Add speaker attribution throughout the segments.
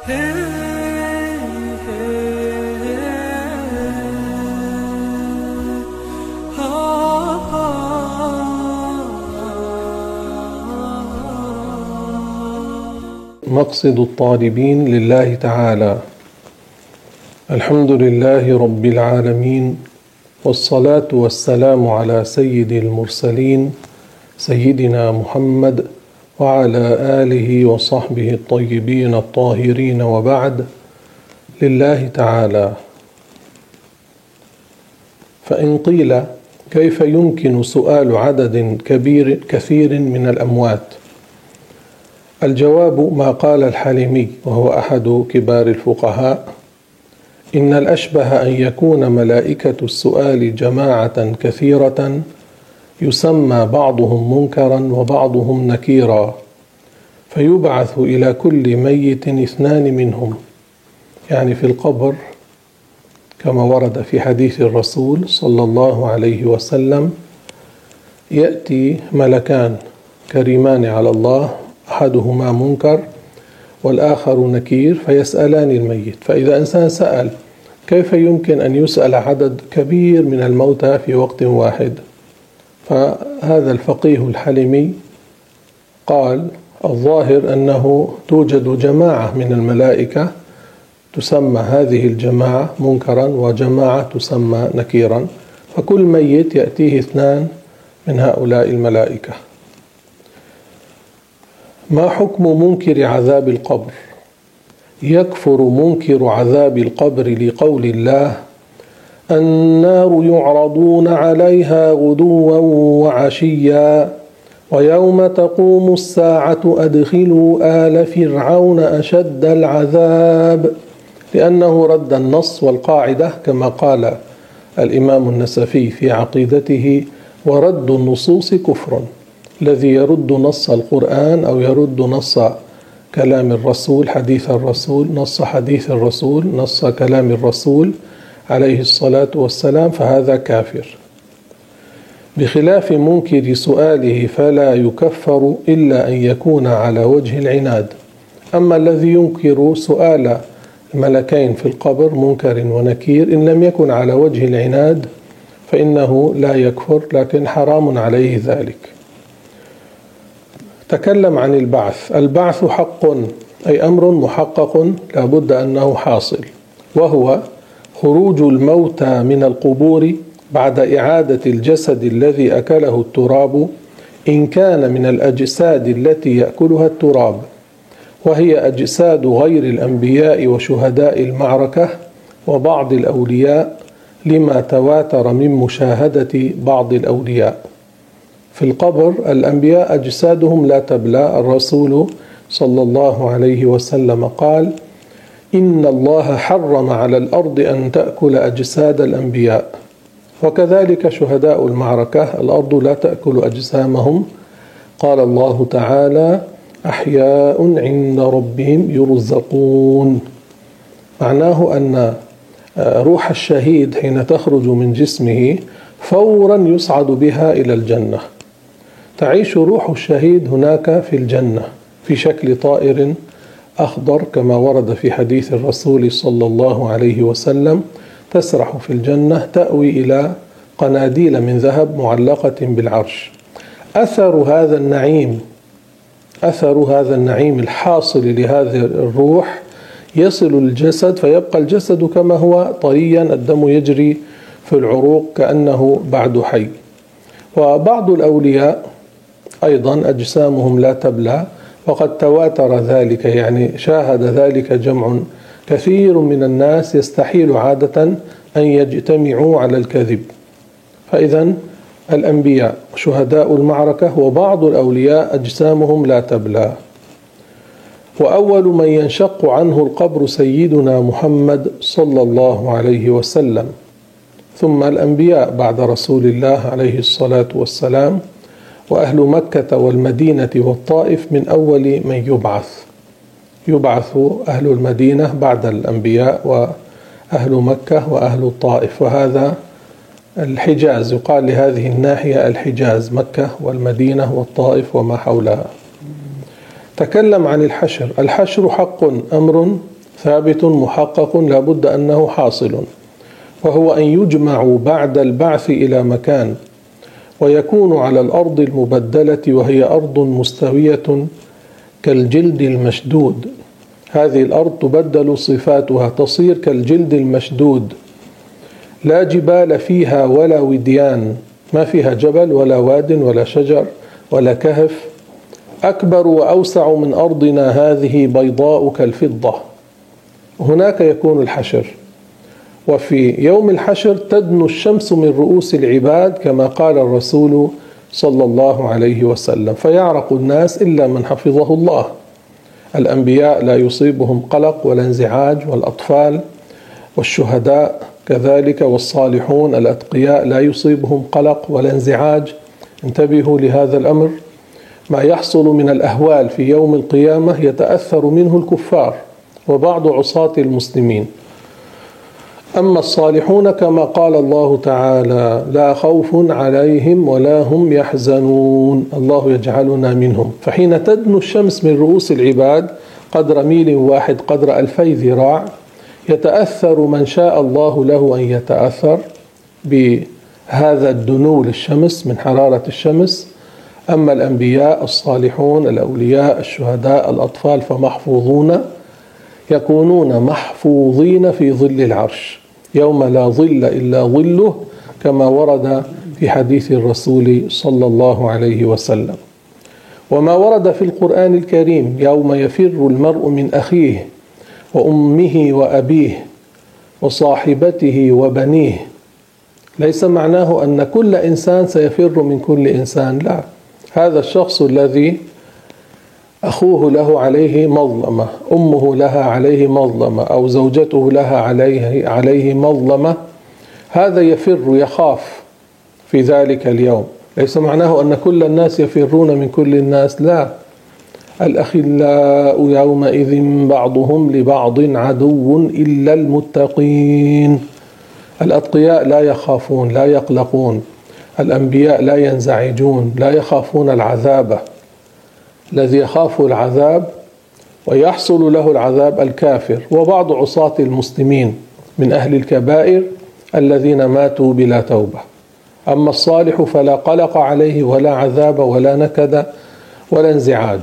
Speaker 1: مقصد الطالبين لله تعالى. الحمد لله رب العالمين والصلاة والسلام على سيد المرسلين سيدنا محمد وعلى آله وصحبه الطيبين الطاهرين وبعد لله تعالى. فإن قيل كيف يمكن سؤال عدد كبير كثير من الأموات؟ الجواب ما قال الحليمي وهو أحد كبار الفقهاء إن الأشبه أن يكون ملائكة السؤال جماعة كثيرة يسمى بعضهم منكرا وبعضهم نكيرا فيبعث إلى كل ميت اثنان منهم. يعني في القبر كما ورد في حديث الرسول صلى الله عليه وسلم يأتي ملكان كريمان على الله أحدهما منكر والآخر نكير فيسألان الميت. فإذا إنسان سأل كيف يمكن أن يسأل عدد كبير من الموتى في وقت واحد؟ فهذا الفقيه الحلمي قال الظاهر أنه توجد جماعة من الملائكة تسمى هذه الجماعة منكرا وجماعة تسمى نكيرا فكل ميت يأتيه اثنان من هؤلاء الملائكة. ما حكم منكر عذاب القبر؟ يكفر منكر عذاب القبر لقول الله النار يعرضون عليها غدوا وعشيا ويوم تقوم الساعة أدخلوا آل فرعون أشد العذاب لأنه رد النص والقاعدة كما قال الإمام النسفي في عقيدته ورد النصوص كفر الذي يرد نص القرآن أو يرد نص كلام الرسول حديث الرسول نص حديث الرسول نص كلام الرسول عليه الصلاة والسلام فهذا كافر. بخلاف منكر سؤاله فلا يكفر إلا أن يكون على وجه العناد. أما الذي ينكر سؤال الملكين في القبر منكر ونكير إن لم يكن على وجه العناد فإنه لا يكفر لكن حرام عليه ذلك. تكلم عن البعث. البعث حق أي أمر محقق لا بد أنه حاصل وهو خروج الموتى من القبور بعد إعادة الجسد الذي أكله التراب إن كان من الأجساد التي يأكلها التراب وهي أجساد غير الأنبياء وشهداء المعركة وبعض الأولياء لما تواتر من مشاهدة بعض الأولياء. في القبر الأنبياء أجسادهم لا تبلى الرسول صلى الله عليه وسلم قال إن الله حرم على الأرض أن تأكل أجساد الأنبياء. وكذلك شهداء المعركة. الأرض لا تأكل أجسامهم. قال الله تعالى أحياء عند ربهم يرزقون. معناه أن روح الشهيد حين تخرج من جسمه فورا يصعد بها إلى الجنة. تعيش روح الشهيد هناك في الجنة في شكل طائر أخضر كما ورد في حديث الرسول صلى الله عليه وسلم تسرح في الجنة تأوي إلى قناديل من ذهب معلقة بالعرش. أثر هذا النعيم أثر هذا النعيم الحاصل لهذه الروح يصل الجسد فيبقى الجسد كما هو طريا الدم يجري في العروق كأنه بعد حي. وبعض الأولياء أيضا أجسامهم لا تبلى وقد تواتر ذلك يعني شاهد ذلك جمع كثير من الناس يستحيل عادة أن يجتمعوا على الكذب. فإذا الأنبياء شهداء المعركة وبعض الأولياء أجسامهم لا تبلى. وأول من ينشق عنه القبر سيدنا محمد صلى الله عليه وسلم. ثم الأنبياء بعد رسول الله عليه الصلاة والسلام. وأهل مكة والمدينة والطائف من أول من يبعث. يبعث أهل المدينة بعد الأنبياء وأهل مكة وأهل الطائف. وهذا الحجاز يقال لهذه الناحية الحجاز مكة والمدينة والطائف وما حولها. تكلم عن الحشر. الحشر حق أمر ثابت محقق لا بد أنه حاصل. وهو أن يجمع بعد البعث إلى مكان. ويكون على الأرض المبدلة وهي أرض مستوية كالجلد المشدود. هذه الأرض تبدل صفاتها تصير كالجلد المشدود. لا جبال فيها ولا وديان ما فيها جبل ولا واد ولا شجر ولا كهف. أكبر وأوسع من أرضنا هذه بيضاء كالفضة. هناك يكون الحشر. وفي يوم الحشر تدنو الشمس من رؤوس العباد كما قال الرسول صلى الله عليه وسلم فيعرق الناس إلا من حفظه الله. الأنبياء لا يصيبهم قلق ولا انزعاج والأطفال والشهداء كذلك والصالحون الأتقياء لا يصيبهم قلق ولا انزعاج. انتبهوا لهذا الأمر. ما يحصل من الأهوال في يوم القيامة يتأثر منه الكفار وبعض عصاة المسلمين. أما الصالحون كما قال الله تعالى لا خوف عليهم ولا هم يحزنون. الله يجعلنا منهم. فحين تدنو الشمس من رؤوس العباد قدر ميل واحد قدر ألفي ذراع يتأثر من شاء الله له أن يتأثر بهذا الدنو للشمس من حرارة الشمس. أما الأنبياء الصالحون الأولياء الشهداء الأطفال فمحفوظون يكونون محفوظين في ظل العرش يوم لا ظل إلا ظله كما ورد في حديث الرسول صلى الله عليه وسلم. وما ورد في القرآن الكريم يوم يفر المرء من أخيه وأمه وأبيه وصاحبته وبنيه. ليس معناه أن كل إنسان سيفر من كل إنسان لا. هذا الشخص الذي أخوه له عليه مظلمة أمه لها عليه مظلمة أو زوجته لها عليه عليه مظلمة. هذا يفر يخاف في ذلك اليوم. ليس معناه أن كل الناس يفرون من كل الناس لا. الأخلاء يومئذ بعضهم لبعض عدو إلا المتقين. الأتقياء لا يخافون لا يقلقون. الأنبياء لا ينزعجون لا يخافون العذاب. الذي يخاف العذاب ويحصل له العذاب الكافر. وبعض عصاة المسلمين من أهل الكبائر الذين ماتوا بلا توبة. أما الصالح فلا قلق عليه ولا عذاب ولا نكد ولا انزعاج.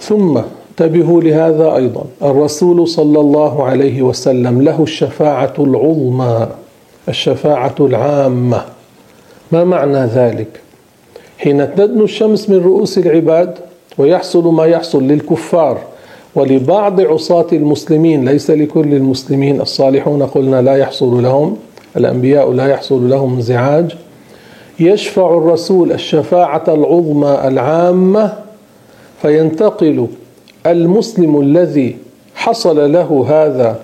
Speaker 1: ثم انتبهوا لهذا أيضا. الرسول صلى الله عليه وسلم له الشفاعة العظمى الشفاعة العامة. ما معنى ذلك؟ حين تدنو الشمس من رؤوس العباد ويحصل ما يحصل للكفار ولبعض عصاة المسلمين ليس لكل المسلمين الصالحون قلنا لا يحصل لهم الأنبياء لا يحصل لهم انزعاج يشفع الرسول الشفاعة العظمى العامة فينتقل المسلم الذي حصل له هذا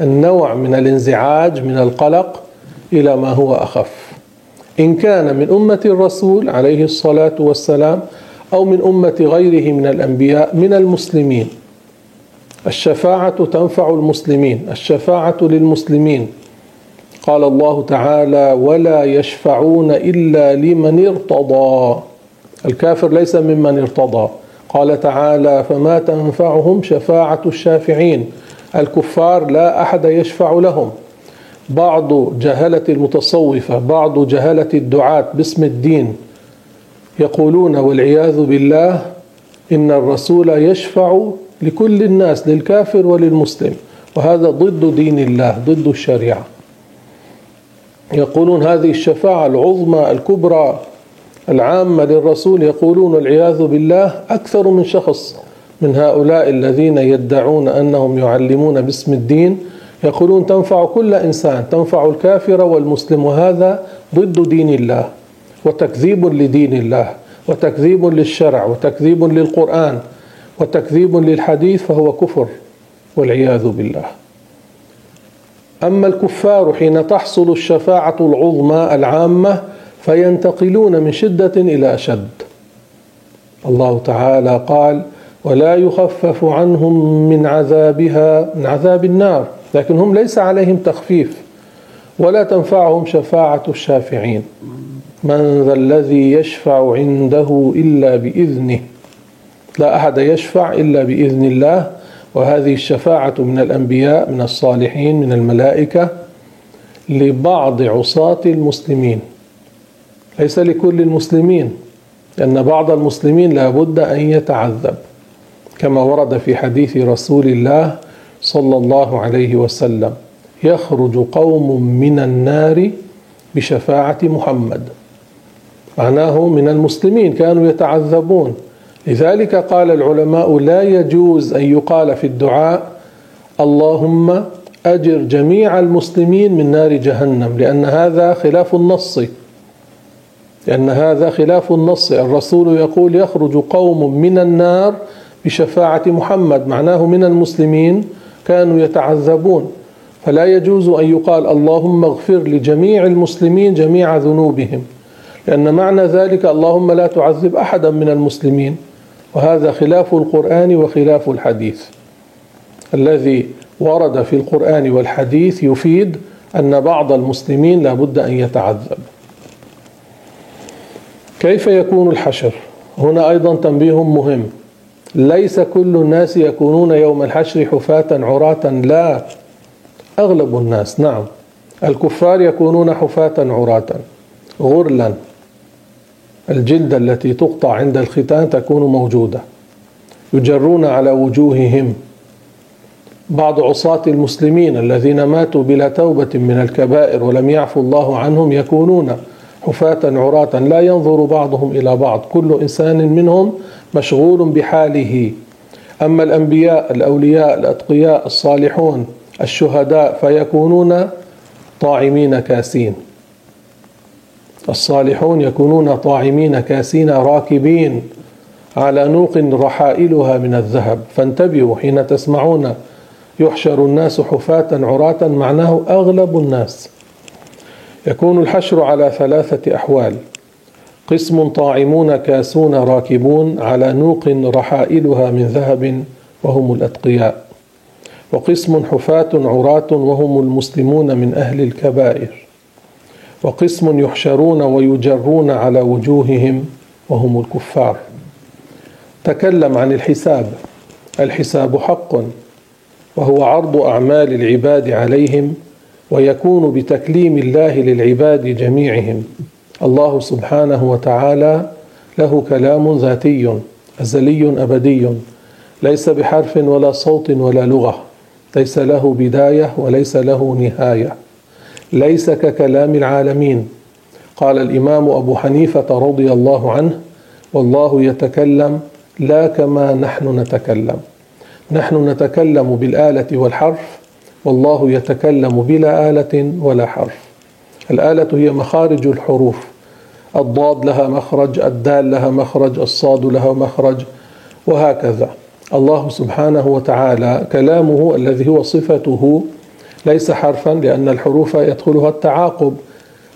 Speaker 1: النوع من الانزعاج من القلق إلى ما هو أخف. إن كان من أمة الرسول عليه الصلاة والسلام أو من أمة غيره من الأنبياء من المسلمين. الشفاعة تنفع المسلمين الشفاعة للمسلمين. قال الله تعالى ولا يشفعون إلا لمن ارتضى. الكافر ليس ممن ارتضى. قال تعالى فما تنفعهم شفاعة الشافعين. الكفار لا أحد يشفع لهم. بعض جهلة المتصوفة بعض جهلة الدعاة باسم الدين. يقولون والعياذ بالله إن الرسول يشفع لكل الناس للكافر وللمسلم. وهذا ضد دين الله ضد الشريعة. يقولون هذه الشفاعة العظمى الكبرى العامة للرسول يقولون والعياذ بالله أكثر من شخص من هؤلاء الذين يدعون أنهم يعلمون باسم الدين. يقولون تنفع كل إنسان تنفع الكافر والمسلم وهذا ضد دين الله. وتكذيب لدين الله وتكذيب للشرع وتكذيب للقرآن وتكذيب للحديث فهو كفر والعياذ بالله. أما الكفار حين تحصل الشفاعة العظمى العامة فينتقلون من شدة إلى أشد. الله تعالى قال ولا يخفف عنهم من عذابها من عذاب النار. لكن هم ليس عليهم تخفيف ولا تنفعهم شفاعة الشافعين. من ذا الذي يشفع عنده إلا بإذنه. لا أحد يشفع إلا بإذن الله وهذه الشفاعة من الأنبياء من الصالحين من الملائكة لبعض عصاة المسلمين. ليس لكل المسلمين لأن بعض المسلمين لا بد أن يتعذب كما ورد في حديث رسول الله صلى الله عليه وسلم يخرج قوم من النار بشفاعة محمد. معناه من المسلمين كانوا يتعذبون. لذلك قال العلماء لا يجوز أن يقال في الدعاء اللهم أجر جميع المسلمين من نار جهنم لأن هذا خلاف النص. لأن هذا خلاف النص. الرسول يقول يخرج قوم من النار بشفاعة محمد معناه من المسلمين كانوا يتعذبون. فلا يجوز أن يقال اللهم اغفر لجميع المسلمين جميع ذنوبهم. لأن معنى ذلك اللهم لا تعذب أحدا من المسلمين وهذا خلاف القرآن وخلاف الحديث. الذي ورد في القرآن والحديث يفيد أن بعض المسلمين لا بد أن يتعذب. كيف يكون الحشر؟ هنا أيضا تنبيه مهم. ليس كل الناس يكونون يوم الحشر حفاة عراة لا. أغلب الناس نعم. الكفار يكونون حفاة عراة غرلا. الجلد التي تقطع عند الختان تكون موجودة. يجرون على وجوههم. بعض عصاة المسلمين الذين ماتوا بلا توبة من الكبائر ولم يعفو الله عنهم يكونون حفاة عراة لا ينظر بعضهم إلى بعض. كل إنسان منهم مشغول بحاله. أما الأنبياء الأولياء الأتقياء الصالحون الشهداء فيكونون طاعمين كاسين. الصالحون يكونون طاعمين كاسين راكبين. على نوق رحائلها من الذهب. فانتبهوا حين تسمعون. يحشر الناس حفاة عراة معناه أغلب الناس. يكون الحشر على ثلاثة أحوال. قسم طاعمون كاسون راكبون. على نوق رحائلها من ذهب وهم الأتقياء. وقسم حفاة عراة وهم المسلمون من أهل الكبائر. وقسم يحشرون ويجرون على وجوههم وهم الكفار. تكلم عن الحساب. الحساب حق وهو عرض أعمال العباد عليهم ويكون بتكليم الله للعباد جميعهم. الله سبحانه وتعالى له كلام ذاتي أزلي أبدي. ليس بحرف ولا صوت ولا لغة. ليس له بداية وليس له نهاية. ليس ككلام العالمين. قال الإمام أبو حنيفة رضي الله عنه والله يتكلم لا كما نحن نتكلم. نحن نتكلم بالآلة والحرف والله يتكلم بلا آلة ولا حرف. الآلة هي مخارج الحروف. الضاد لها مخرج الدال لها مخرج الصاد لها مخرج وهكذا. الله سبحانه وتعالى كلامه الذي هو صفته ليس حرفا لأن الحروف يدخلها التعاقب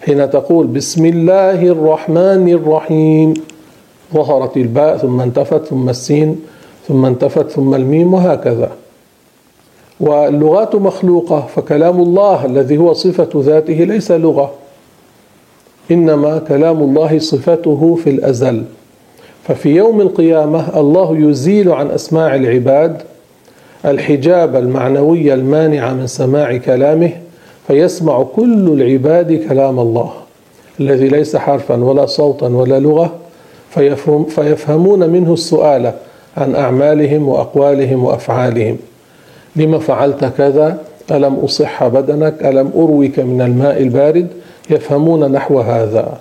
Speaker 1: حين تقول بسم الله الرحمن الرحيم. ظهرت الباء ثم انتفت ثم السين ثم انتفت ثم الميم وهكذا. واللغات مخلوقة فكلام الله الذي هو صفة ذاته ليس لغة. إنما كلام الله صفته في الأزل. ففي يوم القيامة الله يزيل عن أسماع العباد الحجاب المعنوي المانع من سماع كلامه فيسمع كل العباد كلام الله الذي ليس حرفا ولا صوتا ولا لغة فيفهم فيفهمون منه السؤال عن أعمالهم وأقوالهم وأفعالهم. لما فعلت كذا؟ ألم أصح بدنك؟ ألم أروك من الماء البارد؟ يفهمون نحو هذا.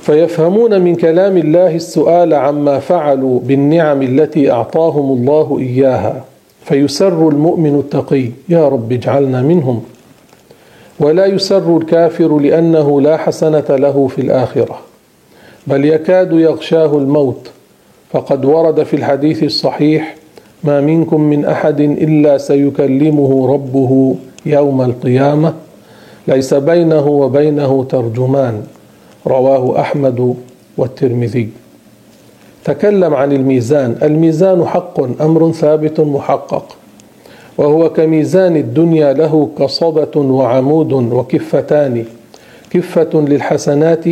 Speaker 1: فيفهمون من كلام الله السؤال عما فعلوا بالنعم التي أعطاهم الله إياها. فيسر المؤمن التقي يا رب اجعلنا منهم. ولا يسر الكافر لأنه لا حسنة له في الآخرة. بل يكاد يغشاه الموت. فقد ورد في الحديث الصحيح ما منكم من أحد إلا سيكلمه ربه يوم القيامة. ليس بينه وبينه ترجمان. رواه أحمد والترمذي. تكلم عن الميزان. الميزان حق أمر ثابت محقق. وهو كميزان الدنيا له كصبة وعمود وكفتان. كفة للحسنات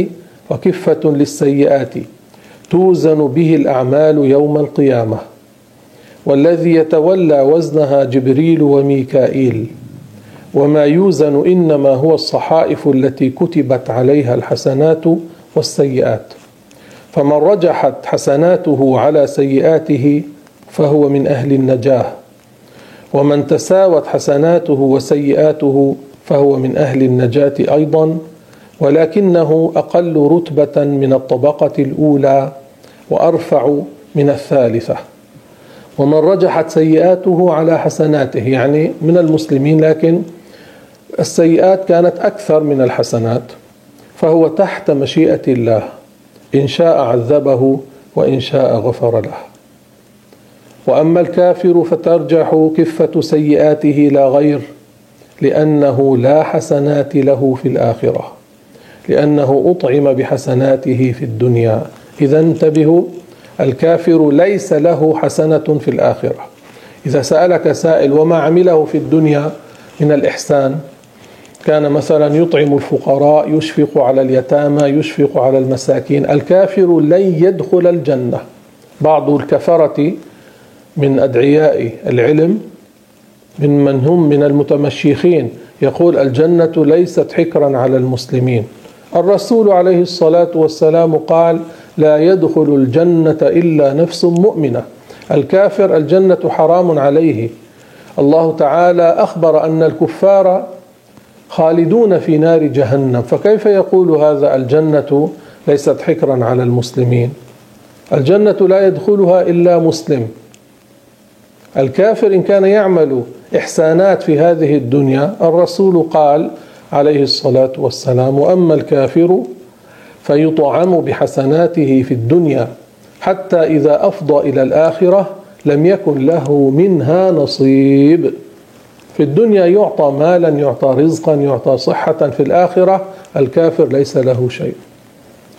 Speaker 1: وكفة للسيئات. توزن به الأعمال يوم القيامة. والذي يتولى وزنها جبريل وميكائيل. وما يوزن إنما هو الصحائف التي كتبت عليها الحسنات والسيئات. فمن رجحت حسناته على سيئاته فهو من أهل النجاه ومن تساوت حسناته وسيئاته فهو من أهل النجاة أيضا. ولكنه أقل رتبة من الطبقة الأولى وأرفع من الثالثة. ومن رجحت سيئاته على حسناته يعني من المسلمين لكن السيئات كانت أكثر من الحسنات فهو تحت مشيئة الله إن شاء عذبه وإن شاء غفر له. وأما الكافر فترجح كفة سيئاته لا غير لأنه لا حسنات له في الآخرة لأنه أطعم بحسناته في الدنيا. إذا انتبهوا الكافر ليس له حسنة في الآخرة. إذا سألك سائل وما عمله في الدنيا من الإحسان؟ كان مثلا يطعم الفقراء يشفق على اليتامى يشفق على المساكين. الكافر لن يدخل الجنة. بعض الكفرة من أدعياء العلم من من هم من المتمشيخين يقول الجنة ليست حكرا على المسلمين. الرسول عليه الصلاة والسلام قال لا يدخل الجنة إلا نفس مؤمنة. الكافر الجنة حرام عليه. الله تعالى أخبر أن الكفار خالدون في نار جهنم. فكيف يقول هذا الجنة ليست حكرا على المسلمين؟ الجنة لا يدخلها إلا مسلم. الكافر إن كان يعمل إحسانات في هذه الدنيا الرسول قال عليه الصلاة والسلام وأما الكافر فيطعم بحسناته في الدنيا حتى إذا أفضى إلى الآخرة لم يكن له منها نصيب. في الدنيا يعطى مالا يعطى رزقا يعطى صحة في الآخرة الكافر ليس له شيء.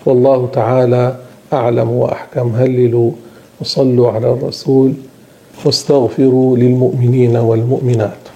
Speaker 1: والله تعالى أعلم وأحكم. هللوا وصلوا على الرسول واستغفروا للمؤمنين والمؤمنات.